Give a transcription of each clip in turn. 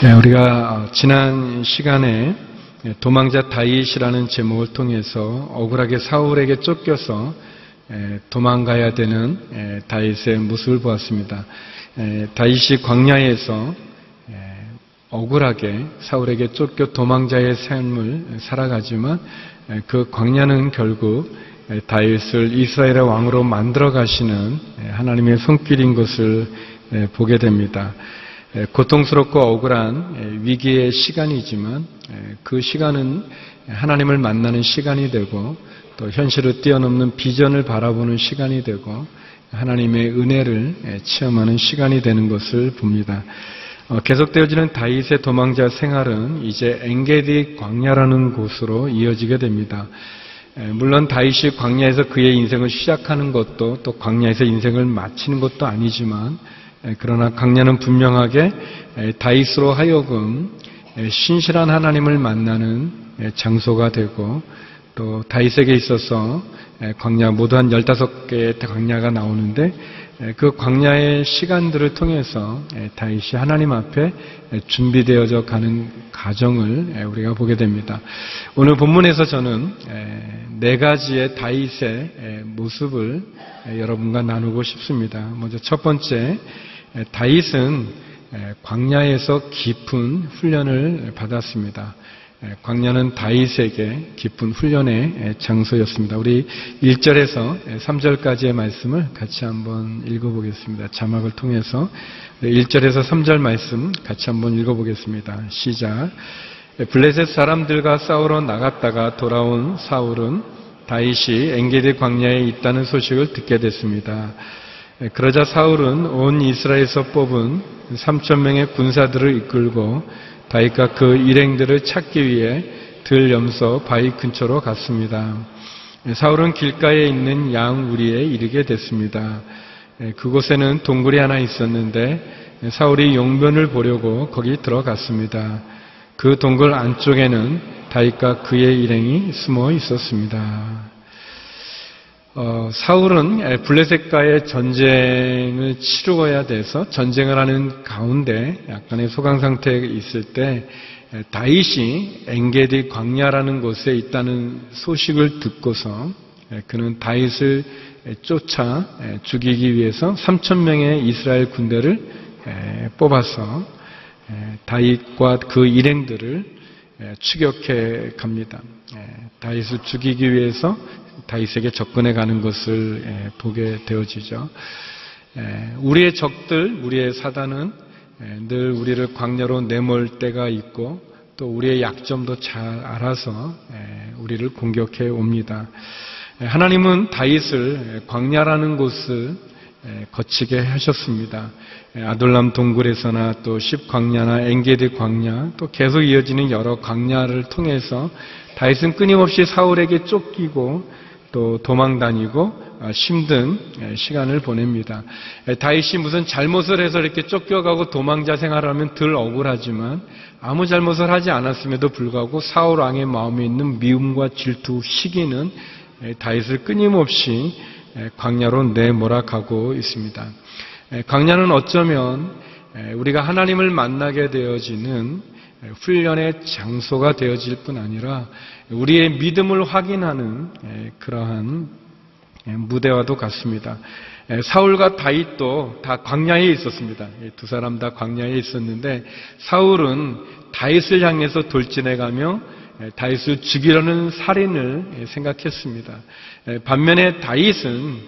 네, 우리가 어, 지난 시간에 도망자 다윗이라는 제목을 통해서 억울하게 사울에게 쫓겨서 에, 도망가야 되는 에, 다윗의 모습을 보았습니다. 에, 다윗이 광야에서 에, 억울하게 사울에게 쫓겨 도망자의 삶을 살아가지만 에, 그 광야는 결국 에, 다윗을 이스라엘의 왕으로 만들어 가시는 에, 하나님의 손길인 것을 에, 보게 됩니다. 에, 고통스럽고 억울한 에, 위기의 시간이지만 에, 그 시간은 하나님을 만나는 시간이 되고 또 현실을 뛰어넘는 비전을 바라보는 시간이 되고 하나님의 은혜를 에, 체험하는 시간이 되는 것을 봅니다. 어, 계속되어지는 다윗의 도망자 생활은 이제 엔게디 광야라는 곳으로 이어지게 됩니다. 에, 물론 다윗이 광야에서 그의 인생을 시작하는 것도 또 광야에서 인생을 마치는 것도 아니지만 에, 그러나 광야는 분명하게 에, 다윗으로 하여금 에, 신실한 하나님을 만나는 에, 장소가 되고 또 다윗에게 있어서 에, 광야 모두 한 15개의 광야가 나오는데 에, 그 광야의 시간들을 통해서 에, 다윗이 하나님 앞에 에, 준비되어져 가는 과정을 에, 우리가 보게 됩니다. 오늘 본문에서 저는 에, 네 가지의 다윗의 에, 모습을 에, 여러분과 나누고 싶습니다. 먼저 첫 번째 에, 다윗은 에, 광야에서 깊은 훈련을 받았습니다. 에, 광야는 다윗에게 깊은 훈련의 에, 장소였습니다. 우리 1절에서 3절까지의 말씀을 같이 한번 읽어보겠습니다. 자막을 통해서 1절에서 3절 말씀 같이 한번 읽어보겠습니다. 시작. 블레셋 사람들과 싸우러 나갔다가 돌아온 사울은 다윗이 엔게디 광야에 있다는 소식을 듣게 됐습니다. 그러자 사울은 온 이스라엘에서 뽑은 3천 명의 군사들을 이끌고 다윗과 그 일행들을 찾기 위해 들 염소 바위 근처로 갔습니다. 사울은 길가에 있는 양 우리에 이르게 됐습니다. 그곳에는 동굴이 하나 있었는데 사울이 용변을 보려고 거기 들어갔습니다. 그 동굴 안쪽에는 다윗과 그의 일행이 숨어 있었습니다. 어, 사울은 블레셋과의 전쟁을 치루어야 돼서 전쟁을 하는 가운데 약간의 소강 상태에 있을 때 다윗이 엔게디 광야라는 곳에 있다는 소식을 듣고서 그는 다윗을 쫓아 죽이기 위해서 3천 명의 이스라엘 군대를 뽑아서 다윗과 그 일행들을 추격해 갑니다. 다윗을 죽이기 위해서 다윗에게 접근해 가는 것을 보게 되어지죠. 우리의 적들, 우리의 사단은 늘 우리를 광야로 내몰 때가 있고 또 우리의 약점도 잘 알아서 우리를 공격해 옵니다. 하나님은 다윗을 광야라는 곳을 거치게 하셨습니다. 아둘람 동굴에서나 또 십광야나 엔게드 광야 또 계속 이어지는 여러 광야를 통해서 다윗은 끊임없이 사울에게 쫓기고 또 도망 다니고 힘든 시간을 보냅니다. 다윗이 무슨 잘못을 해서 이렇게 쫓겨가고 도망자 생활을 하면 덜 억울하지만 아무 잘못을 하지 않았음에도 불구하고 사울 왕의 마음에 있는 미움과 질투, 시기는 다윗을 끊임없이 광야로 내몰아가고 있습니다. 광야는 어쩌면 우리가 하나님을 만나게 되어지는 훈련의 장소가 되어질 뿐 아니라 우리의 믿음을 확인하는 그러한 무대와도 같습니다. 사울과 다윗도 다 광야에 있었습니다. 두 사람 다 광야에 있었는데 사울은 다윗을 향해서 돌진해 가며 다윗을 죽이려는 살인을 생각했습니다. 반면에 다윗은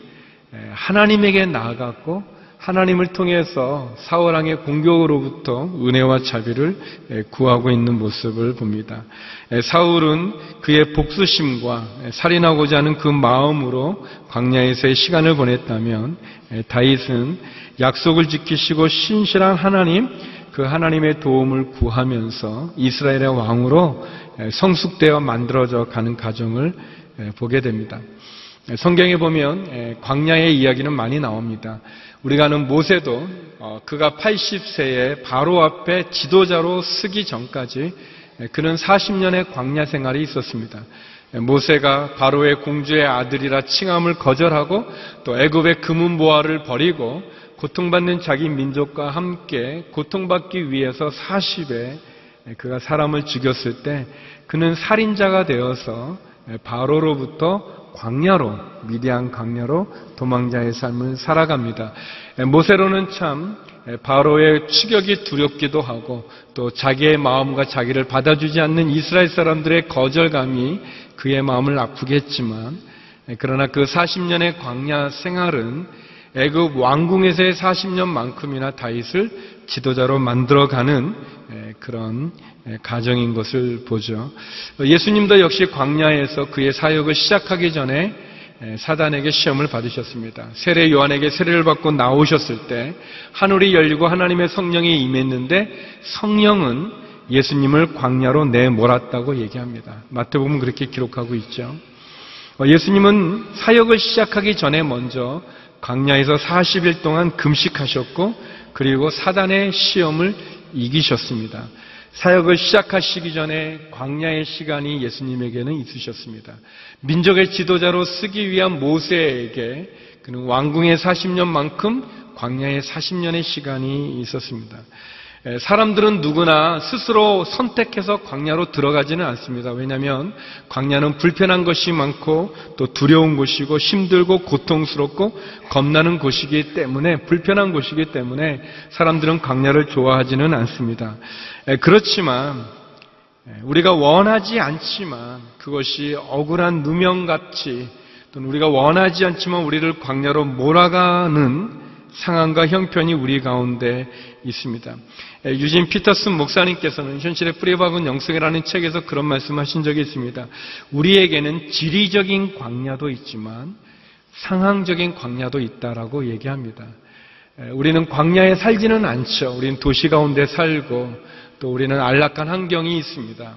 하나님에게 나아갔고 하나님을 통해서 사울왕의 공격으로부터 은혜와 자비를 구하고 있는 모습을 봅니다. 사울은 그의 복수심과 살인하고자 하는 그 마음으로 광야에서의 시간을 보냈다면 다윗은 약속을 지키시고 신실한 하나님, 그 하나님의 도움을 구하면서 이스라엘의 왕으로 성숙되어 만들어져 가는 과정을 보게 됩니다. 성경에 보면 에, 광야의 이야기는 많이 나옵니다. 우리가 아는 모세도 어, 그가 80세에 바로 앞에 지도자로 서기 전까지 에, 그는 40년의 광야 생활이 있었습니다. 에, 모세가 바로의 공주의 아들이라 칭함을 거절하고 또 애굽의 금은 보화를 버리고 고통받는 자기 민족과 함께 고통받기 위해서 40에 그가 사람을 죽였을 때 그는 살인자가 되어서 바로로부터 광야로 미디안 광야로 도망자의 삶을 살아갑니다. 모세로는 참 바로의 추격이 두렵기도 하고 또 자기의 마음과 자기를 받아주지 않는 이스라엘 사람들의 거절감이 그의 마음을 아프게 했지만 그러나 그 40년의 광야 생활은 애굽 왕궁에서의 40년만큼이나 다윗을 지도자로 만들어가는 그런 가정인 것을 보죠. 예수님도 역시 광야에서 그의 사역을 시작하기 전에 사단에게 시험을 받으셨습니다. 세례 요한에게 세례를 받고 나오셨을 때 하늘이 열리고 하나님의 성령이 임했는데 성령은 예수님을 광야로 내몰았다고 얘기합니다. 마태복음 그렇게 기록하고 있죠. 예수님은 사역을 시작하기 전에 먼저 광야에서 40일 동안 금식하셨고 그리고 사단의 시험을 이기셨습니다. 사역을 시작하시기 전에 광야의 시간이 예수님에게는 있으셨습니다. 민족의 지도자로 쓰기 위한 모세에게 그는 왕궁의 40년만큼 광야의 40년의 시간이 있었습니다. 사람들은 누구나 스스로 선택해서 광야로 들어가지는 않습니다. 왜냐하면 광야는 불편한 것이 많고 또 두려운 곳이고 힘들고 고통스럽고 겁나는 곳이기 때문에 불편한 곳이기 때문에 사람들은 광야를 좋아하지는 않습니다. 그렇지만 우리가 원하지 않지만 그것이 억울한 누명같이 또는 우리가 원하지 않지만 우리를 광야로 몰아가는 상황과 형편이 우리 가운데 있습니다. 유진 피터슨 목사님께서는 현실의 뿌리 박은 영성이라는 책에서 그런 말씀하신 적이 있습니다. 우리에게는 지리적인 광야도 있지만 상황적인 광야도 있다라고 얘기합니다. 우리는 광야에 살지는 않죠. 우리는 도시 가운데 살고 또 우리는 안락한 환경이 있습니다.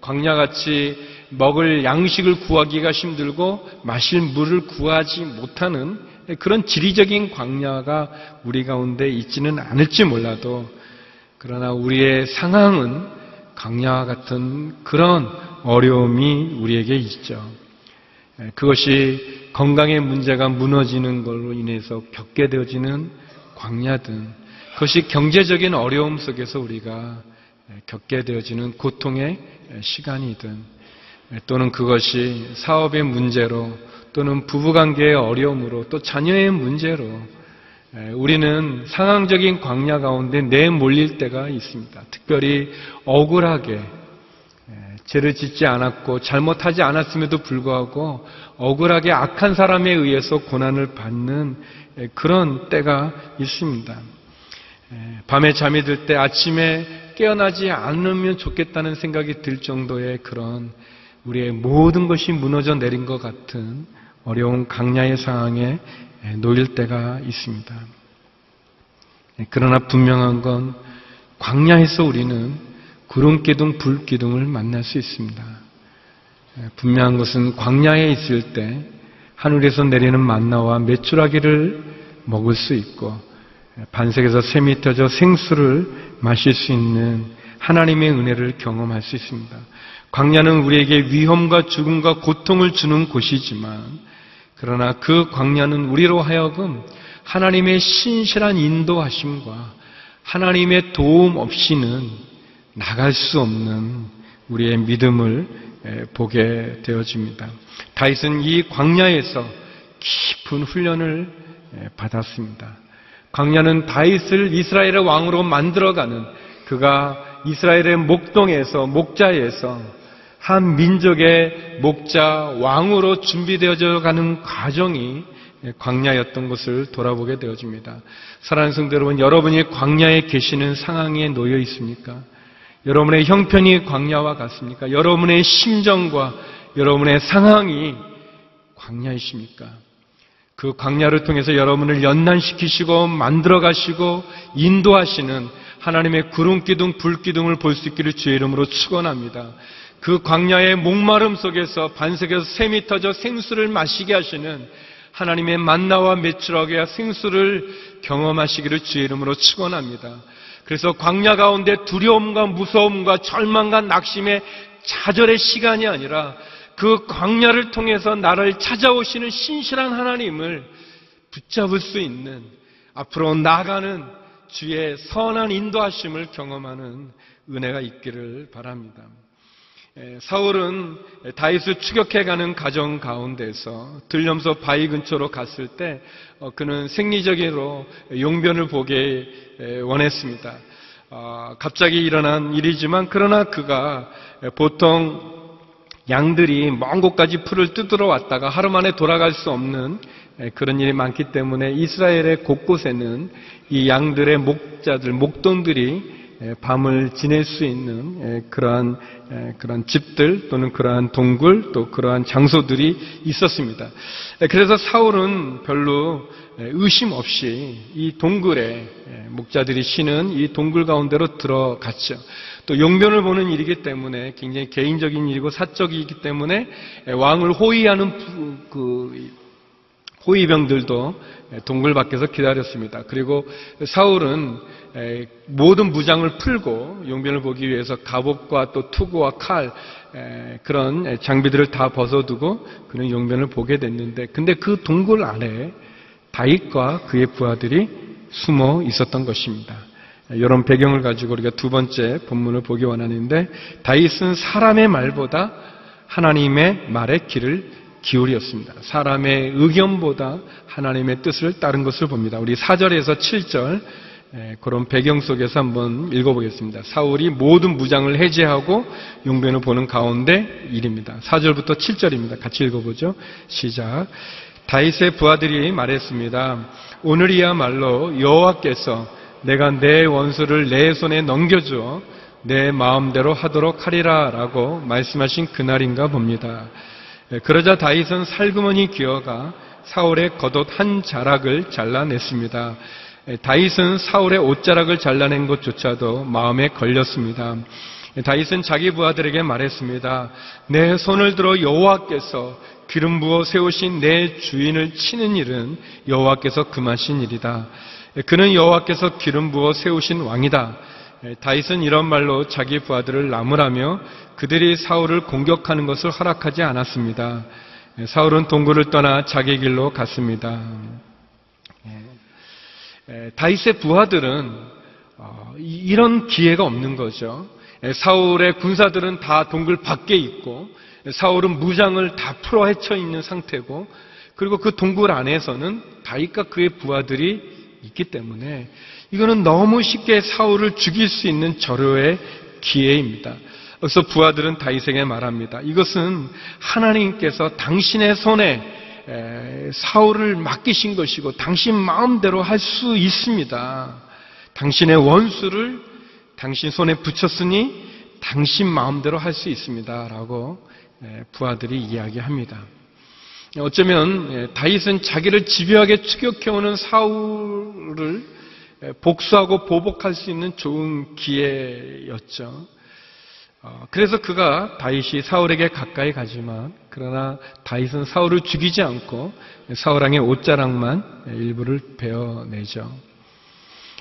광야같이 먹을 양식을 구하기가 힘들고 마실 물을 구하지 못하는 그런 지리적인 광야가 우리 가운데 있지는 않을지 몰라도 그러나 우리의 상황은 광야와 같은 그런 어려움이 우리에게 있죠. 그것이 건강의 문제가 무너지는 걸로 인해서 겪게 되어지는 광야든 그것이 경제적인 어려움 속에서 우리가 겪게 되어지는 고통의 시간이든 또는 그것이 사업의 문제로 또는 부부관계의 어려움으로 또 자녀의 문제로 우리는 상황적인 광야 가운데 내몰릴 때가 있습니다. 특별히 억울하게 죄를 짓지 않았고 잘못하지 않았음에도 불구하고 억울하게 악한 사람에 의해서 고난을 받는 그런 때가 있습니다. 밤에 잠이 들 때 아침에 깨어나지 않으면 좋겠다는 생각이 들 정도의 그런 우리의 모든 것이 무너져 내린 것 같은 어려운 강야의 상황에 놓일 때가 있습니다. 그러나 분명한 건 광야에서 우리는 구름 기둥, 불 기둥을 만날 수 있습니다. 분명한 것은 광야에 있을 때 하늘에서 내리는 만나와 메추라기를 먹을 수 있고 반석에서 샘이 터져 생수를 마실 수 있는 하나님의 은혜를 경험할 수 있습니다. 광야는 우리에게 위험과 죽음과 고통을 주는 곳이지만 그러나 그 광야는 우리로 하여금 하나님의 신실한 인도하심과 하나님의 도움 없이는 나갈 수 없는 우리의 믿음을 보게 되어집니다. 다윗은 이 광야에서 깊은 훈련을 받았습니다. 광야는 다윗을 이스라엘의 왕으로 만들어가는 그가 이스라엘의 목동에서 목자에서 한 민족의 목자 왕으로 준비되어져 가는 과정이 광야였던 것을 돌아보게 되어집니다. 사랑하는 성도 여러분, 여러분이 광야에 계시는 상황에 놓여 있습니까? 여러분의 형편이 광야와 같습니까? 여러분의 심정과 여러분의 상황이 광야이십니까? 그 광야를 통해서 여러분을 연단시키시고 만들어 가시고 인도하시는 하나님의 구름 기둥, 불 기둥을 볼 수 있기를 주의 이름으로 축원합니다. 그 광야의 목마름 속에서 반석에서 샘이 터져 생수를 마시게 하시는 하나님의 만나와 메추라기와 생수를 경험하시기를 주의 이름으로 축원합니다. 그래서 광야 가운데 두려움과 무서움과 절망과 낙심의 좌절의 시간이 아니라 그 광야를 통해서 나를 찾아오시는 신실한 하나님을 붙잡을 수 있는 앞으로 나가는 주의 선한 인도하심을 경험하는 은혜가 있기를 바랍니다. 에, 사울은 다윗을 추격해가는 가정 가운데서 들염소 바위 근처로 갔을 때 어, 그는 생리적으로 용변을 보게 에, 원했습니다. 어, 갑자기 일어난 일이지만 그러나 그가 보통 양들이 먼 곳까지 풀을 뜯으러 왔다가 하루 만에 돌아갈 수 없는 에, 그런 일이 많기 때문에 이스라엘의 곳곳에는 이 양들의 목자들, 목동들이 에, 밤을 지낼 수 있는 에, 그러한 에, 그런 집들 또는 그러한 동굴 또 그러한 장소들이 있었습니다. 에, 그래서 사울은 별로 에, 의심 없이 이 동굴에 에, 목자들이 쉬는 이 동굴 가운데로 들어갔죠. 또 용변을 보는 일이기 때문에 굉장히 개인적인 일이고 사적이기 때문에 에, 왕을 호위하는 부- 그 호위병들도 동굴 밖에서 기다렸습니다. 그리고 사울은 에, 모든 무장을 풀고 용변을 보기 위해서 갑옷과 또 투구와 칼 에, 그런 장비들을 다 벗어두고 그는 용변을 보게 됐는데 근데 그 동굴 안에 다윗과 그의 부하들이 숨어 있었던 것입니다. 이런 배경을 가지고 우리가 두 번째 본문을 보기 원하는데 다윗은 사람의 말보다 하나님의 말에 귀를 기울였습니다. 사람의 의견보다 하나님의 뜻을 따른 것을 봅니다. 우리 4절에서 7절 에, 그런 배경 속에서 한번 읽어보겠습니다. 사울이 모든 무장을 해제하고 용변을 보는 가운데 일입니다. 4절부터 7절입니다. 같이 읽어보죠. 시작. 다윗의 부하들이 말했습니다. 오늘이야말로 여호와께서 내가 내 원수를 내 손에 넘겨주어 내 마음대로 하도록 하리라라고 말씀하신 그날인가 봅니다. 예, 그러자 다윗은 살그머니 기어가 사울의 겉옷 한 자락을 잘라냈습니다. 예, 다윗은 사울의 옷자락을 잘라낸 것조차도 마음에 걸렸습니다. 예, 다윗은 자기 부하들에게 말했습니다. 내 손을 들어 여호와께서 기름 부어 세우신 내 주인을 치는 일은 여호와께서 금하신 일이다. 예, 그는 여호와께서 기름 부어 세우신 왕이다. 예, 다윗은 이런 말로 자기 부하들을 나무라며 그들이 사울을 공격하는 것을 허락하지 않았습니다. 예, 사울은 동굴을 떠나 자기 길로 갔습니다. 다윗의 부하들은 어, 이- 이런 기회가 없는 거죠. 예, 사울의 군사들은 다 동굴 밖에 있고 예, 사울은 무장을 다 풀어 헤쳐 있는 상태고 그리고 그 동굴 안에서는 다윗과 그의 부하들이 있기 때문에 이거는 너무 쉽게 사울을 죽일 수 있는 절호의 기회입니다. 그래서 부하들은 다윗에게 말합니다. 이것은 하나님께서 당신의 손에 에, 사울을 맡기신 것이고 당신 마음대로 할 수 있습니다. 당신의 원수를 당신 손에 붙였으니 당신 마음대로 할 수 있습니다. 라고 에, 부하들이 이야기합니다. 어쩌면 에, 다윗은 자기를 집요하게 추격해오는 사울을 에, 복수하고 보복할 수 있는 좋은 기회였죠. 어, 그래서 그가 다윗이 사울에게 가까이 가지만 그러나 다윗은 사울을 죽이지 않고 사울왕의 옷자락만 일부를 베어내죠.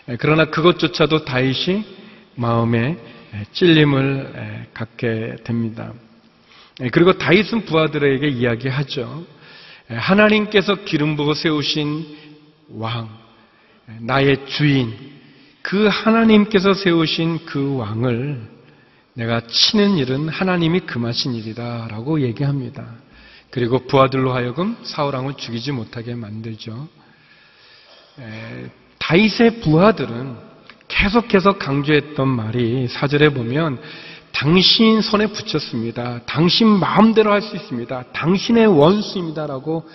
에, 그러나 그것조차도 다윗이 마음에 에, 찔림을 에, 갖게 됩니다. 에, 그리고 다윗은 부하들에게 이야기하죠. 에, 하나님께서 기름 부어 세우신 왕, 에, 나의 주인, 그 하나님께서 세우신 그 왕을 내가 치는 일은 하나님이 금하신 일이다 라고 얘기합니다. 그리고 부하들로 하여금 사울왕을 죽이지 못하게 만들죠. 에, 다윗의 부하들은 계속해서 강조했던 말이 사절에 보면 당신 손에 붙였습니다. 당신 마음대로 할 수 있습니다. 당신의 원수입니다라고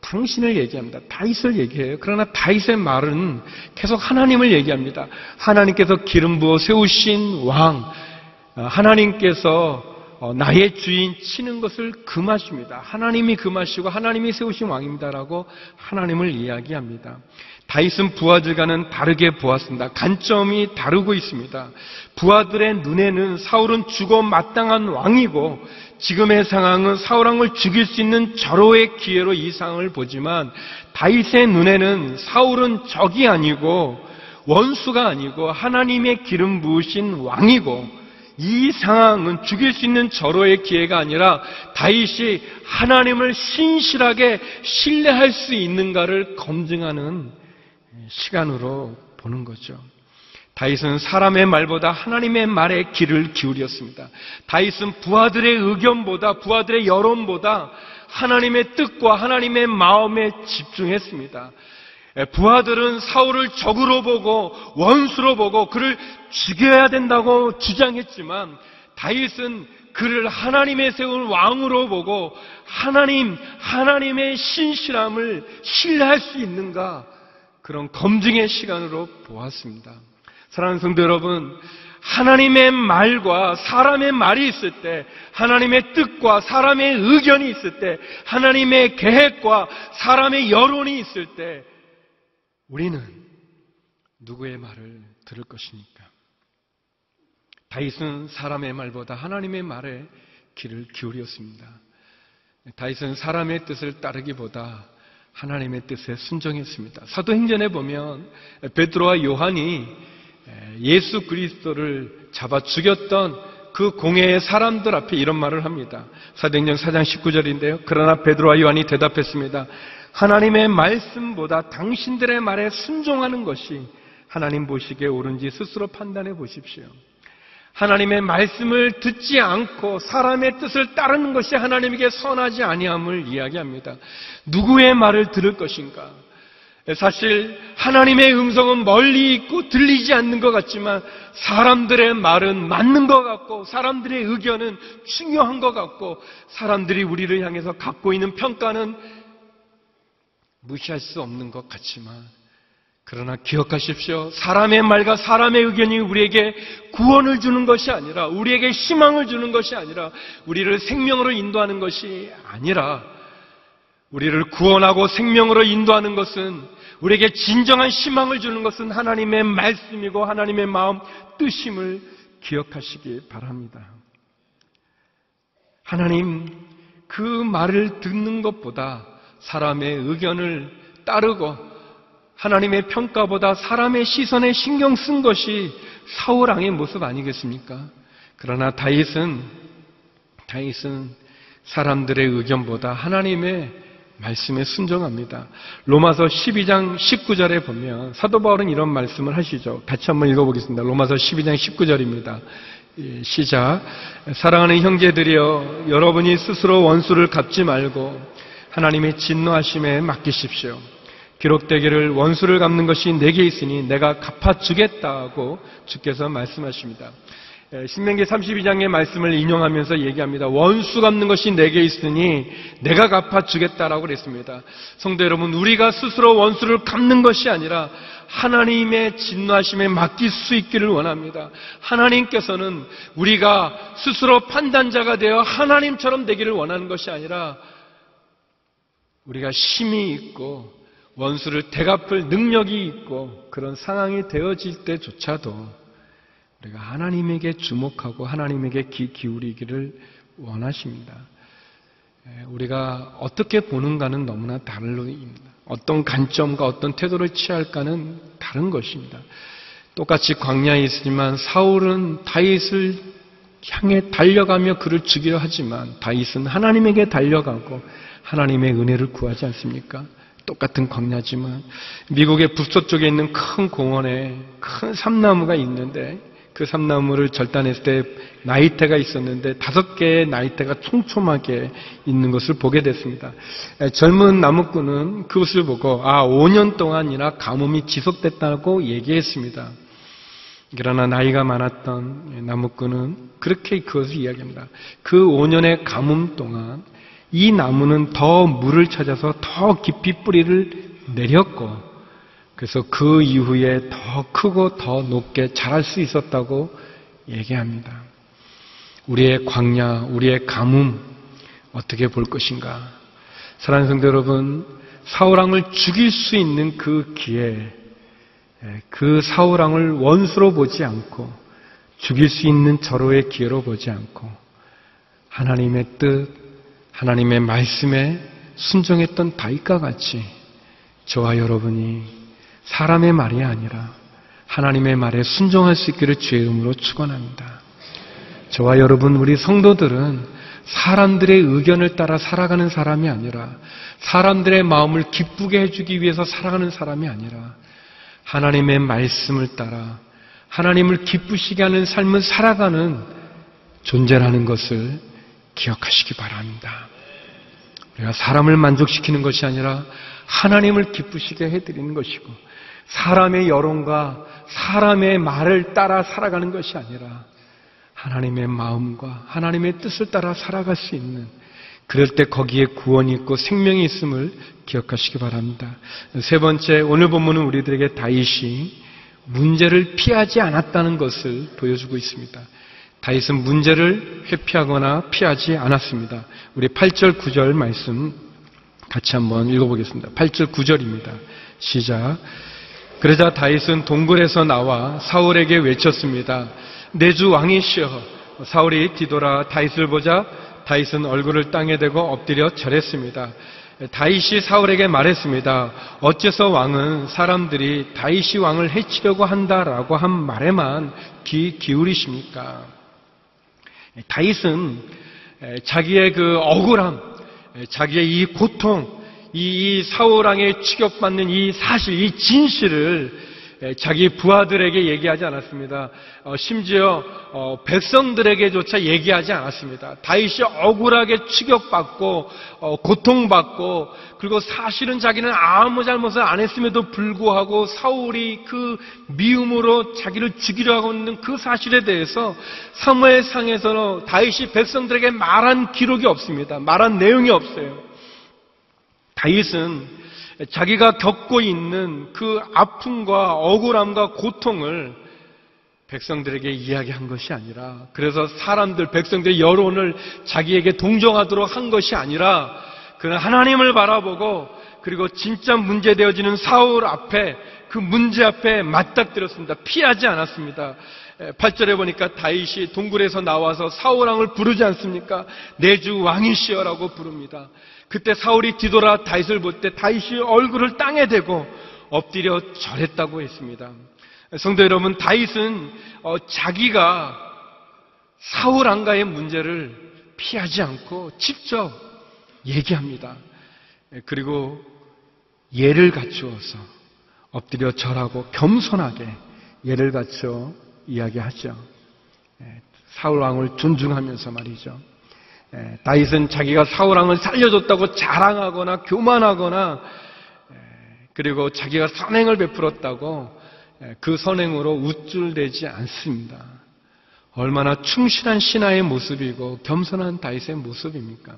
당신을 얘기합니다. 다윗을 얘기해요. 그러나 다윗의 말은 계속 하나님을 얘기합니다. 하나님께서 기름 부어 세우신 왕, 어, 하나님께서 어, 나의 주인 치는 것을 금하십니다. 하나님이 금하시고 하나님이 세우신 왕입니다라고 하나님을 이야기합니다. 다윗은 부하들과는 다르게 보았습니다. 관점이 다르고 있습니다. 부하들의 눈에는 사울은 죽어 마땅한 왕이고 지금의 상황은 사울 왕을 죽일 수 있는 절호의 기회로 이 상황을 보지만 다윗의 눈에는 사울은 적이 아니고 원수가 아니고 하나님의 기름 부으신 왕이고 이 상황은 죽일 수 있는 절호의 기회가 아니라 다윗이 하나님을 신실하게 신뢰할 수 있는가를 검증하는 시간으로 보는 거죠. 다윗은 사람의 말보다 하나님의 말에 귀를 기울였습니다. 다윗은 부하들의 의견보다 부하들의 여론보다 하나님의 뜻과 하나님의 마음에 집중했습니다. 부하들은 사울을 적으로 보고 원수로 보고 그를 죽여야 된다고 주장했지만 다윗은 그를 하나님의 세운 왕으로 보고 하나님 하나님의 신실함을 신뢰할 수 있는가 그런 검증의 시간으로 보았습니다. 사랑하는 성도 여러분, 하나님의 말과 사람의 말이 있을 때, 하나님의 뜻과 사람의 의견이 있을 때, 하나님의 계획과 사람의 여론이 있을 때, 우리는 누구의 말을 들을 것입니까? 다윗은 사람의 말보다 하나님의 말에 귀를 기울였습니다. 다윗은 사람의 뜻을 따르기보다 하나님의 뜻에 순종했습니다. 사도행전에 보면 베드로와 요한이 예수 그리스도를 잡아 죽였던 그 공회의 사람들 앞에 이런 말을 합니다. 사도행전 4장 19절인데요. 그러나 베드로와 요한이 대답했습니다. 하나님의 말씀보다 당신들의 말에 순종하는 것이 하나님 보시기에 옳은지 스스로 판단해 보십시오. 하나님의 말씀을 듣지 않고 사람의 뜻을 따르는 것이 하나님에게 선하지 아니함을 이야기합니다. 누구의 말을 들을 것인가? 사실 하나님의 음성은 멀리 있고 들리지 않는 것 같지만 사람들의 말은 맞는 것 같고 사람들의 의견은 중요한 것 같고 사람들이 우리를 향해서 갖고 있는 평가는 무시할 수 없는 것 같지만 그러나 기억하십시오. 사람의 말과 사람의 의견이 우리에게 구원을 주는 것이 아니라 우리에게 희망을 주는 것이 아니라 우리를 생명으로 인도하는 것이 아니라 우리를 구원하고 생명으로 인도하는 것은 우리에게 진정한 희망을 주는 것은 하나님의 말씀이고 하나님의 마음 뜻임을 기억하시기 바랍니다. 하나님 그 말을 듣는 것보다 사람의 의견을 따르고 하나님의 평가보다 사람의 시선에 신경 쓴 것이 사울왕의 모습 아니겠습니까? 그러나 다윗은 다윗은 사람들의 의견보다 하나님의 말씀에 순종합니다. 로마서 12장 19절에 보면 사도 바울은 이런 말씀을 하시죠. 같이 한번 읽어보겠습니다. 로마서 12장 19절입니다. 예, 시작. 사랑하는 형제들이여, 여러분이 스스로 원수를 갚지 말고 하나님의 진노하심에 맡기십시오. 기록되기를 원수를 갚는 것이 내게 있으니 내가 갚아주겠다고 주께서 말씀하십니다. 예, 신명기 32장의 말씀을 인용하면서 얘기합니다. 원수 갚는 것이 내게 있으니 내가 갚아주겠다라고 그랬습니다. 성도 여러분, 우리가 스스로 원수를 갚는 것이 아니라 하나님의 진노하심에 맡길 수 있기를 원합니다. 하나님께서는 우리가 스스로 판단자가 되어 하나님처럼 되기를 원하는 것이 아니라 우리가 힘이 있고 원수를 대갚을 능력이 있고 그런 상황이 되어질 때조차도 우리가 하나님에게 주목하고 하나님에게 귀 기울이기를 원하십니다. 우리가 어떻게 보는가는 너무나 다릅니다. 어떤 관점과 어떤 태도를 취할까는 다른 것입니다. 똑같이 광야에 있지만 사울은 다윗을 향해 달려가며 그를 죽이려 하지만 다윗은 하나님에게 달려가고 하나님의 은혜를 구하지 않습니까? 똑같은 광야지만 미국의 북서쪽에 있는 큰 공원에 큰 삼나무가 있는데 그 삼나무를 절단했을 때 나이테가 있었는데 다섯 개의 나이테가 촘촘하게 있는 것을 보게 됐습니다. 젊은 나무꾼은 그것을 보고 아 5년 동안이나 가뭄이 지속됐다고 얘기했습니다. 그러나 나이가 많았던 나무꾼은 그렇게 그것을 이야기합니다. 그 5년의 가뭄 동안 이 나무는 더 물을 찾아서 더 깊이 뿌리를 내렸고 그래서 그 이후에 더 크고 더 높게 자랄 수 있었다고 얘기합니다. 우리의 광야, 우리의 가뭄 어떻게 볼 것인가? 사랑하는 성도 여러분, 사울왕을 죽일 수 있는 그 기회, 예, 그 사울왕을 원수로 보지 않고 죽일 수 있는 절호의 기회로 보지 않고 하나님의 뜻, 하나님의 말씀에 순종했던 다윗과 같이 저와 여러분이 사람의 말이 아니라 하나님의 말에 순종할 수 있기를 주의 이름으로 축원합니다. 저와 여러분 우리 성도들은 사람들의 의견을 따라 살아가는 사람이 아니라 사람들의 마음을 기쁘게 해주기 위해서 살아가는 사람이 아니라 하나님의 말씀을 따라 하나님을 기쁘시게 하는 삶을 살아가는 존재라는 것을 기억하시기 바랍니다. 우리가 사람을 만족시키는 것이 아니라 하나님을 기쁘시게 해드리는 것이고 사람의 여론과 사람의 말을 따라 살아가는 것이 아니라 하나님의 마음과 하나님의 뜻을 따라 살아갈 수 있는 그럴 때 거기에 구원이 있고 생명이 있음을 기억하시기 바랍니다. 세 번째 오늘 본문은 우리들에게 다윗이 문제를 피하지 않았다는 것을 보여주고 있습니다. 다윗은 문제를 회피하거나 피하지 않았습니다. 우리 8절 9절 말씀 같이 한번 읽어보겠습니다. 8절 9절입니다. 시작. 그러자 다윗은 동굴에서 나와 사울에게 외쳤습니다. 내 주 왕이시여. 사울이 뒤돌아 다윗을 보자 다윗은 얼굴을 땅에 대고 엎드려 절했습니다. 다윗이 사울에게 말했습니다. 어째서 왕은 사람들이 다윗이 왕을 해치려고 한다라고 한 말에만 귀 기울이십니까? 다윗은 자기의 그 억울함, 자기의 이 고통, 이 사울왕에 취급받는 이 사실, 이 진실을 자기 부하들에게 얘기하지 않았습니다. 어, 심지어 어, 백성들에게조차 얘기하지 않았습니다. 다윗이 억울하게 취급받고 어, 고통받고 그리고 사실은 자기는 아무 잘못을 안 했음에도 불구하고 사울이 그 미움으로 자기를 죽이려 하고 있는 그 사실에 대해서 사무엘상에서는 다윗이 백성들에게 말한 기록이 없습니다. 말한 내용이 없어요. 다윗은 자기가 겪고 있는 그 아픔과 억울함과 고통을 백성들에게 이야기한 것이 아니라 그래서 사람들 백성들의 여론을 자기에게 동정하도록 한 것이 아니라 그는 하나님을 바라보고 그리고 진짜 문제되어지는 사울 앞에 그 문제 앞에 맞닥뜨렸습니다. 피하지 않았습니다. 8절에 보니까 다윗이 동굴에서 나와서 사울왕을 부르지 않습니까? 내주 왕이시여라고 부릅니다. 그때 사울이 뒤돌아 다윗을 볼 때 다윗이 얼굴을 땅에 대고 엎드려 절했다고 했습니다. 성도 여러분, 다윗은 어, 자기가 사울 왕가의 문제를 피하지 않고 직접 얘기합니다. 그리고 예를 갖추어서 엎드려 절하고 겸손하게 예를 갖춰 이야기하죠. 사울 왕을 존중하면서 말이죠. 예, 다윗은 자기가 사울왕을 살려줬다고 자랑하거나 교만하거나 예, 그리고 자기가 선행을 베풀었다고 예, 그 선행으로 우쭐대지 않습니다. 얼마나 충실한 신하의 모습이고 겸손한 다윗의 모습입니까?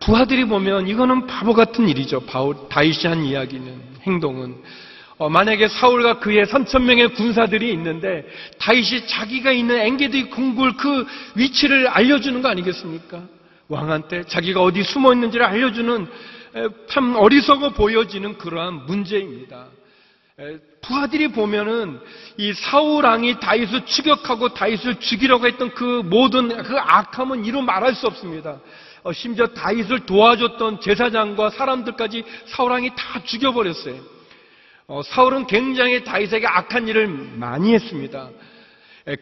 부하들이 보면 이거는 바보 같은 일이죠. 다윗이 한 이야기는 행동은 어, 만약에 사울과 그의 3천 명의 군사들이 있는데 다윗이 자기가 있는 엥게디 궁굴 그 위치를 알려주는 거 아니겠습니까? 왕한테 자기가 어디 숨어 있는지를 알려주는 참 어리석어 보여지는 그러한 문제입니다. 부하들이 보면은 이 사울 왕이 다윗을 추격하고 다윗을 죽이려고 했던 그 모든 그 악함은 이루 말할 수 없습니다. 어, 심지어 다윗을 도와줬던 제사장과 사람들까지 사울 왕이 다 죽여버렸어요. 어, 사울은 굉장히 다윗에게 악한 일을 많이 했습니다.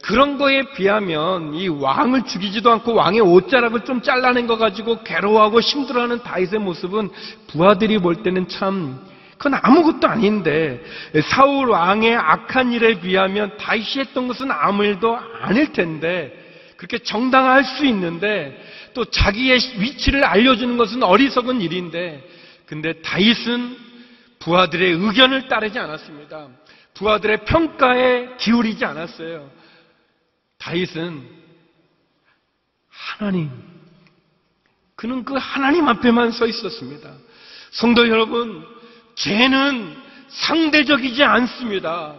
그런 거에 비하면 이 왕을 죽이지도 않고 왕의 옷자락을 좀 잘라낸 거 가지고 괴로워하고 힘들어하는 다윗의 모습은 부하들이 볼 때는 참 그건 아무것도 아닌데 사울 왕의 악한 일에 비하면 다윗이 했던 것은 아무 일도 아닐 텐데 그렇게 정당할 수 있는데 또 자기의 위치를 알려주는 것은 어리석은 일인데 근데 다윗은 부하들의 의견을 따르지 않았습니다. 부하들의 평가에 기울이지 않았어요. 다윗은 하나님, 그는 그 하나님 앞에만 서 있었습니다. 성도 여러분, 죄는 상대적이지 않습니다.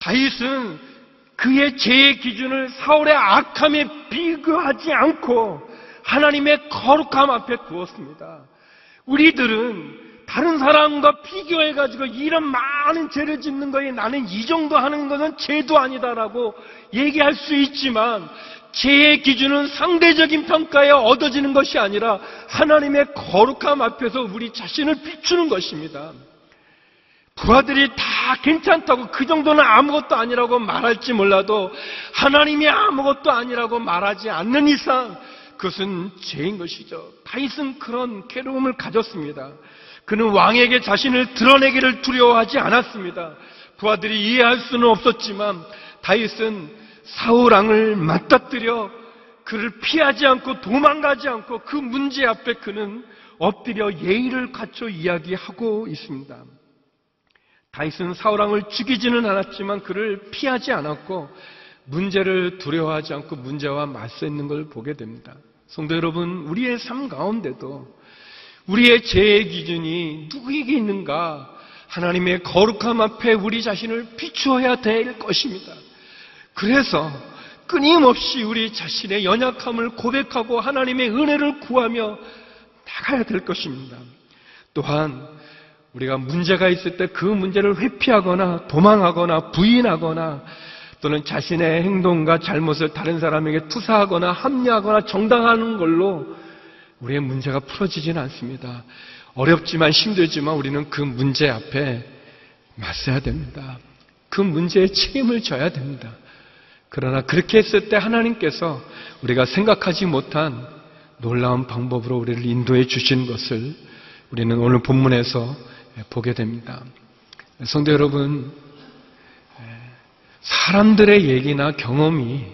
다윗은 그의 죄의 기준을 사울의 악함에 비교하지 않고 하나님의 거룩함 앞에 두었습니다. 우리들은 다른 사람과 비교해가지고 이런 많은 죄를 짓는 거에 나는 이 정도 하는 것은 죄도 아니다라고 얘기할 수 있지만 죄의 기준은 상대적인 평가에 얻어지는 것이 아니라 하나님의 거룩함 앞에서 우리 자신을 비추는 것입니다. 부하들이 다 괜찮다고 그 정도는 아무것도 아니라고 말할지 몰라도 하나님이 아무것도 아니라고 말하지 않는 이상 그것은 죄인 것이죠. 다윗은 그런 괴로움을 가졌습니다. 그는 왕에게 자신을 드러내기를 두려워하지 않았습니다. 부하들이 이해할 수는 없었지만 다윗은 사울 왕을 맞닥뜨려 그를 피하지 않고 도망가지 않고 그 문제 앞에 그는 엎드려 예의를 갖춰 이야기하고 있습니다. 다윗은 사울왕을 죽이지는 않았지만 그를 피하지 않았고 문제를 두려워하지 않고 문제와 맞서 있는 걸 보게 됩니다. 성도 여러분, 우리의 삶 가운데도 우리의 죄의 기준이 누구에게 있는가? 하나님의 거룩함 앞에 우리 자신을 비추어야 될 것입니다. 그래서 끊임없이 우리 자신의 연약함을 고백하고 하나님의 은혜를 구하며 나가야 될 것입니다. 또한 우리가 문제가 있을 때 그 문제를 회피하거나 도망하거나 부인하거나 또는 자신의 행동과 잘못을 다른 사람에게 투사하거나 합리하거나 정당하는 걸로 우리의 문제가 풀어지지는 않습니다. 어렵지만 힘들지만 우리는 그 문제 앞에 맞서야 됩니다. 그 문제에 책임을 져야 됩니다. 그러나 그렇게 했을 때 하나님께서 우리가 생각하지 못한 놀라운 방법으로 우리를 인도해 주신 것을 우리는 오늘 본문에서 보게 됩니다. 성도 여러분, 사람들의 얘기나 경험이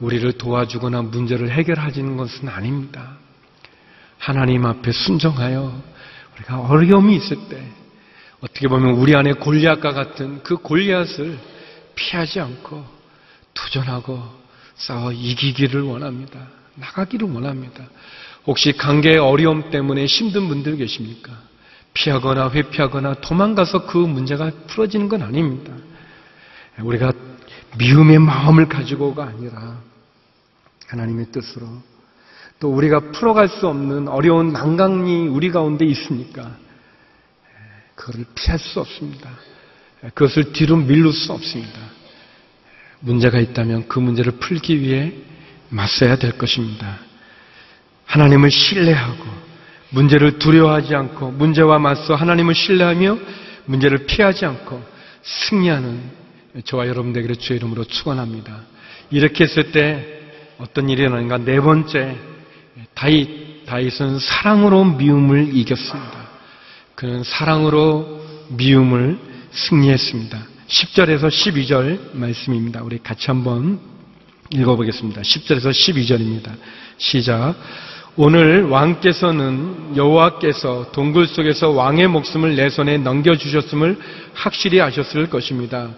우리를 도와주거나 문제를 해결하지는 것은 아닙니다. 하나님 앞에 순종하여 우리가 어려움이 있을 때 어떻게 보면 우리 안에 골리앗과 같은 그 골리앗을 피하지 않고 도전하고 싸워 이기기를 원합니다. 나가기를 원합니다. 혹시 관계의 어려움 때문에 힘든 분들 계십니까? 피하거나 회피하거나 도망가서 그 문제가 풀어지는 건 아닙니다. 우리가 미움의 마음을 가지고가 아니라 하나님의 뜻으로 또 우리가 풀어갈 수 없는 어려운 난강이 우리 가운데 있으니까 그것을 피할 수 없습니다. 그것을 뒤로 밀릴 수 없습니다. 문제가 있다면 그 문제를 풀기 위해 맞서야 될 것입니다. 하나님을 신뢰하고 문제를 두려워하지 않고 문제와 맞서 하나님을 신뢰하며 문제를 피하지 않고 승리하는 저와 여러분 되기를 주의 이름으로 축원합니다. 이렇게 했을 때 어떤 일이 일어나는가? 네 번째 다윗 다윗은 사랑으로 미움을 이겼습니다. 그는 사랑으로 미움을 승리했습니다. 10절에서 12절 말씀입니다. 우리 같이 한번 읽어보겠습니다. 10절에서 12절입니다. 시작. 오늘 왕께서는 여호와께서 동굴 속에서 왕의 목숨을 내 손에 넘겨주셨음을 확실히 아셨을 것입니다.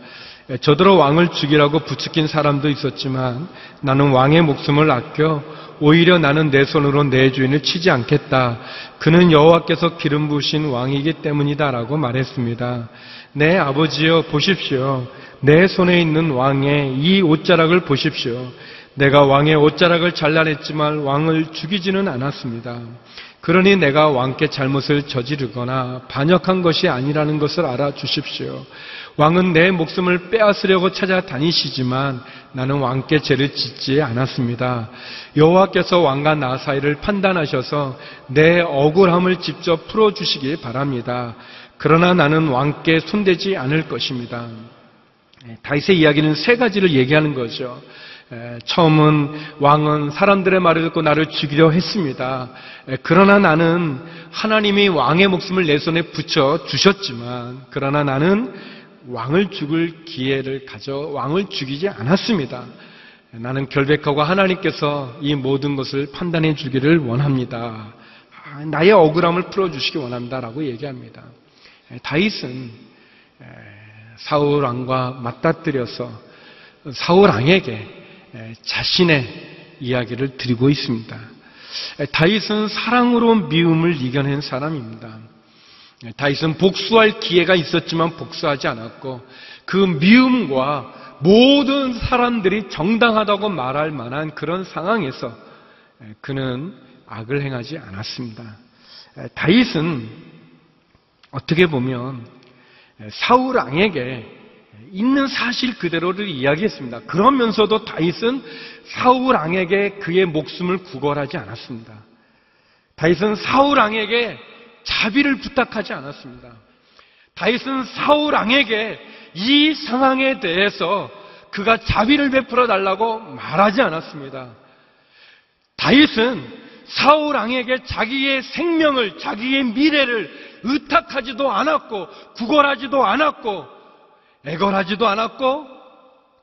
저더러 왕을 죽이라고 부추긴 사람도 있었지만 나는 왕의 목숨을 아껴 오히려 나는 내 손으로 내 주인을 치지 않겠다. 그는 여호와께서 기름 부으신 왕이기 때문이다라고 말했습니다. 내 아버지여 보십시오. 내 손에 있는 왕의 이 옷자락을 보십시오. 내가 왕의 옷자락을 잘라냈지만 왕을 죽이지는 않았습니다. 그러니 내가 왕께 잘못을 저지르거나 반역한 것이 아니라는 것을 알아 주십시오. 왕은 내 목숨을 빼앗으려고 찾아다니시지만 나는 왕께 죄를 짓지 않았습니다. 여호와께서 왕과 나 사이를 판단하셔서 내 억울함을 직접 풀어주시기 바랍니다. 그러나 나는 왕께 손대지 않을 것입니다. 다윗의 이야기는 세 가지를 얘기하는 거죠. 처음은 왕은 사람들의 말을 듣고 나를 죽이려 했습니다. 그러나 나는 하나님이 왕의 목숨을 내 손에 붙여 주셨지만, 그러나 나는 왕을 죽을 기회를 가져 왕을 죽이지 않았습니다. 나는 결백하고 하나님께서 이 모든 것을 판단해 주기를 원합니다. 나의 억울함을 풀어주시기 원합니다라고 얘기합니다. 다윗은 사울 왕과 맞닥뜨려서 사울 왕에게 자신의 이야기를 드리고 있습니다. 다윗은 사랑으로 미움을 이겨낸 사람입니다. 다윗은 복수할 기회가 있었지만 복수하지 않았고 그 미움과 모든 사람들이 정당하다고 말할 만한 그런 상황에서 그는 악을 행하지 않았습니다. 다윗은 어떻게 보면 사울 왕에게 있는 사실 그대로를 이야기했습니다. 그러면서도 다윗은 사울 왕에게 그의 목숨을 구걸하지 않았습니다. 다윗은 사울 왕에게 자비를 부탁하지 않았습니다. 다윗은 사울 왕에게 이 상황에 대해서 그가 자비를 베풀어 달라고 말하지 않았습니다. 다윗은 사울 왕에게 자기의 생명을, 자기의 미래를 의탁하지도 않았고, 구걸하지도 않았고, 애걸하지도 않았고,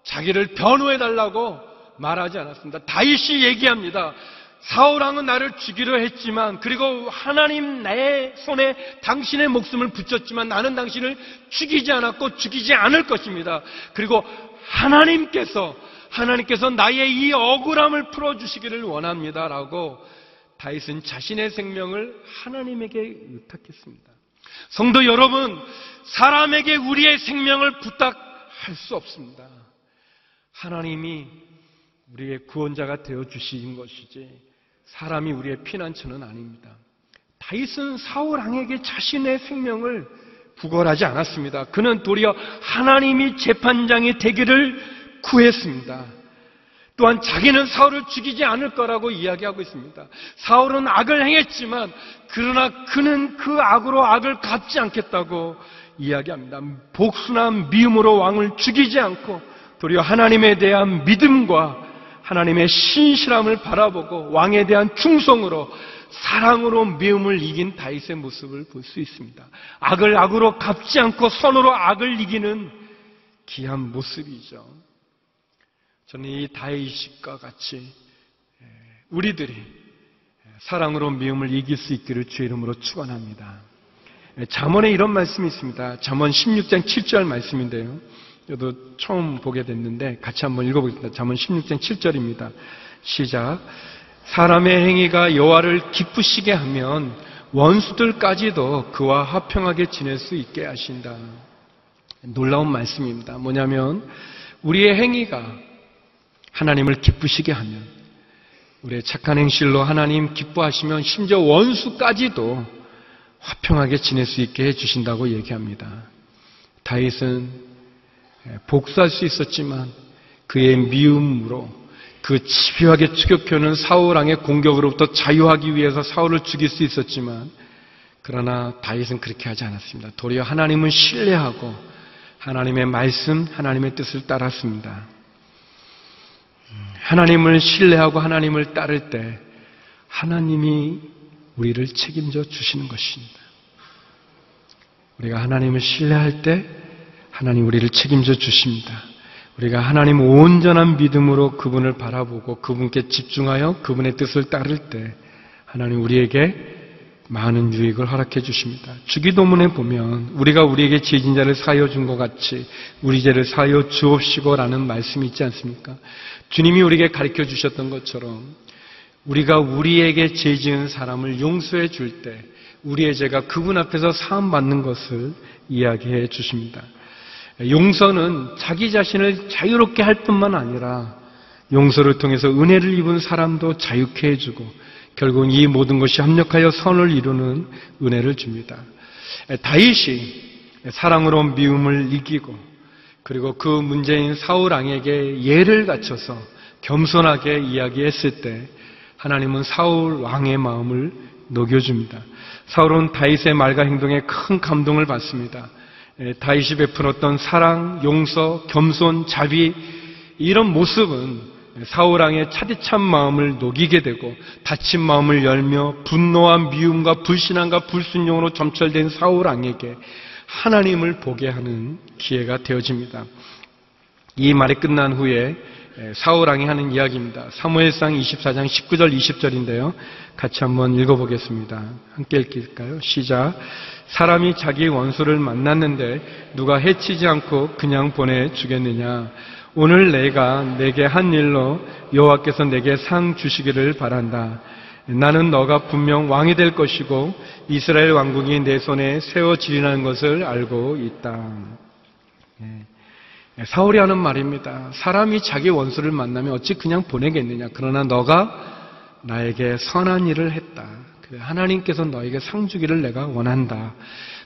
자기를 변호해 달라고 말하지 않았습니다. 다윗이 얘기합니다. 사울왕은 나를 죽이려 했지만 그리고 하나님 내 손에 당신의 목숨을 붙였지만 나는 당신을 죽이지 않았고 죽이지 않을 것입니다. 그리고 하나님께서 하나님께서 나의 이 억울함을 풀어 주시기를 원합니다 라고 다윗은 자신의 생명을 하나님에게 의탁했습니다. 성도 여러분, 사람에게 우리의 생명을 부탁할 수 없습니다. 하나님이 우리의 구원자가 되어 주신 것이지 사람이 우리의 피난처는 아닙니다. 다윗은 사울 왕에게 자신의 생명을 구걸하지 않았습니다. 그는 도리어 하나님이 재판장이 되기를 구했습니다. 또한 자기는 사울을 죽이지 않을 거라고 이야기하고 있습니다. 사울은 악을 행했지만 그러나 그는 그 악으로 악을 갚지 않겠다고 이야기합니다. 복수나 미움으로 왕을 죽이지 않고 도리어 하나님에 대한 믿음과 하나님의 신실함을 바라보고 왕에 대한 충성으로 사랑으로 미움을 이긴 다윗의 모습을 볼 수 있습니다. 악을 악으로 갚지 않고 선으로 악을 이기는 귀한 모습이죠. 저는 이 다윗과 같이 우리들이 사랑으로 미움을 이길 수 있기를 주의 이름으로 축원합니다. 잠언에 이런 말씀이 있습니다. 잠언 16장 7절 말씀인데요. 저도 처음 보게 됐는데 같이 한번 읽어보겠습니다. 잠언 16장 7절입니다. 시작. 사람의 행위가 여호와를 기쁘시게 하면 원수들까지도 그와 화평하게 지낼 수 있게 하신다. 놀라운 말씀입니다. 뭐냐면 우리의 행위가 하나님을 기쁘시게 하면 우리의 착한 행실로 하나님 기뻐하시면 심지어 원수까지도 화평하게 지낼 수 있게 해주신다고 얘기합니다. 다윗은 예, 복수할 수 있었지만 그의 미움으로 그 집요하게 추격해오는 사울왕의 공격으로부터 자유하기 위해서 사울을 죽일 수 있었지만 그러나 다윗은 그렇게 하지 않았습니다. 도리어 하나님은 신뢰하고 하나님의 말씀, 하나님의 뜻을 따랐습니다. 음, 하나님을 신뢰하고 하나님을 따를 때 하나님이 우리를 책임져 주시는 것입니다. 우리가 하나님을 신뢰할 때 하나님 우리를 책임져 주십니다. 우리가 하나님 온전한 믿음으로 그분을 바라보고 그분께 집중하여 그분의 뜻을 따를 때 하나님 우리에게 많은 유익을 허락해 주십니다. 주기도문에 보면 우리가 우리에게 죄진 자를 사여 준 것 같이 우리 죄를 사여 주옵시고라는 말씀이 있지 않습니까? 주님이 우리에게 가르쳐 주셨던 것처럼 우리가 우리에게 죄 지은 사람을 용서해 줄 때 우리의 죄가 그분 앞에서 사함 받는 것을 이야기해 주십니다. 용서는 자기 자신을 자유롭게 할 뿐만 아니라 용서를 통해서 은혜를 입은 사람도 자유케 해주고 결국은 이 모든 것이 합력하여 선을 이루는 은혜를 줍니다. 다윗이 사랑으로 미움을 이기고 그리고 그 문제인 사울 왕에게 예를 갖춰서 겸손하게 이야기했을 때 하나님은 사울 왕의 마음을 녹여줍니다. 사울은 다윗의 말과 행동에 큰 감동을 받습니다. 예, 다윗이 베풀었던 사랑, 용서, 겸손, 자비 이런 모습은 사울왕의 차디찬 마음을 녹이게 되고 다친 마음을 열며 분노와 미움과 불신함과 불순종으로 점철된 사울왕에게 하나님을 보게 하는 기회가 되어집니다. 이 말이 끝난 후에 사울왕이 하는 이야기입니다. 사무엘상 24장 19절 20절인데요. 같이 한번 읽어보겠습니다. 함께 읽을까요? 시작. 사람이 자기 원수를 만났는데 누가 해치지 않고 그냥 보내주겠느냐? 오늘 내가 내게 한 일로 여호와께서 내게 상 주시기를 바란다. 나는 너가 분명 왕이 될 것이고 이스라엘 왕국이 내 손에 세워지리라는 것을 알고 있다. 예. 사울이 하는 말입니다. 사람이 자기 원수를 만나면 어찌 그냥 보내겠느냐. 그러나 너가 나에게 선한 일을 했다. 하나님께서 너에게 상 주기를 내가 원한다.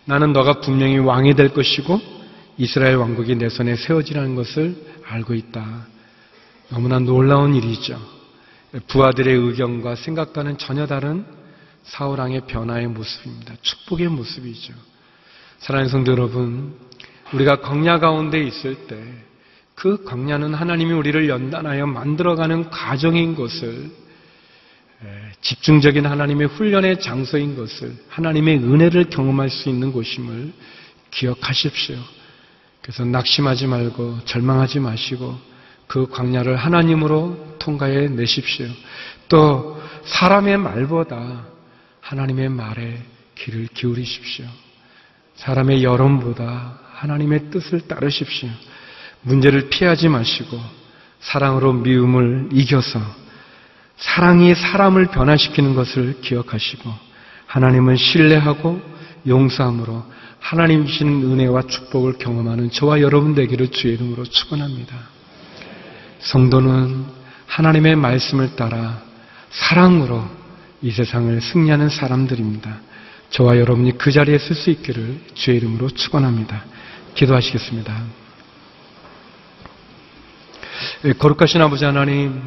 나는 너가 분명히 왕이 될 것이고 이스라엘 왕국이 내 손에 세워지라는 것을 알고 있다. 너무나 놀라운 일이죠. 부하들의 의견과 생각과는 전혀 다른 사울왕의 변화의 모습입니다. 축복의 모습이죠. 사랑하는 성도 여러분, 우리가 광야 가운데 있을 때 그 광야는 하나님이 우리를 연단하여 만들어가는 과정인 것을 집중적인 하나님의 훈련의 장소인 것을 하나님의 은혜를 경험할 수 있는 곳임을 기억하십시오. 그래서 낙심하지 말고 절망하지 마시고 그 광야를 하나님으로 통과해 내십시오. 또 사람의 말보다 하나님의 말에 귀를 기울이십시오. 사람의 여론보다 하나님의 뜻을 따르십시오. 문제를 피하지 마시고 사랑으로 미움을 이겨서 사랑이 사람을 변화시키는 것을 기억하시고 하나님은 신뢰하고 용서함으로 하나님 주신 은혜와 축복을 경험하는 저와 여러분 되기를 주의 이름으로 축원합니다. 성도는 하나님의 말씀을 따라 사랑으로 이 세상을 승리하는 사람들입니다. 저와 여러분이 그 자리에 쓸수 있기를 주의 이름으로 축원합니다. 기도하시겠습니다. 예, 거룩하신 아버지 하나님,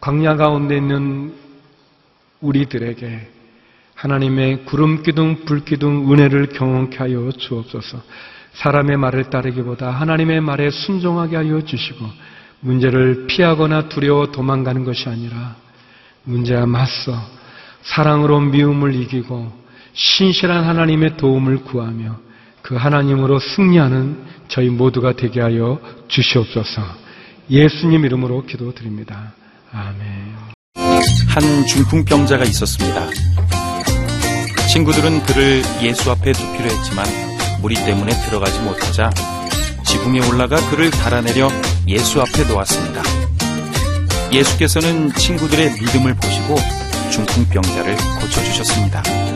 광야 가운데 있는 우리들에게 하나님의 구름 기둥, 불 기둥 은혜를 경험케 하여 주옵소서. 사람의 말을 따르기보다 하나님의 말에 순종하게 하여 주시고 문제를 피하거나 두려워 도망가는 것이 아니라 문제와 맞서 사랑으로 미움을 이기고 신실한 하나님의 도움을 구하며 그 하나님으로 승리하는 저희 모두가 되게 하여 주시옵소서. 예수님 이름으로 기도드립니다. 아멘. 한 중풍병자가 있었습니다. 친구들은 그를 예수 앞에 두기로 했지만 무리 때문에 들어가지 못하자 지붕에 올라가 그를 달아내려 예수 앞에 놓았습니다. 예수께서는 친구들의 믿음을 보시고 중풍병자를 고쳐주셨습니다.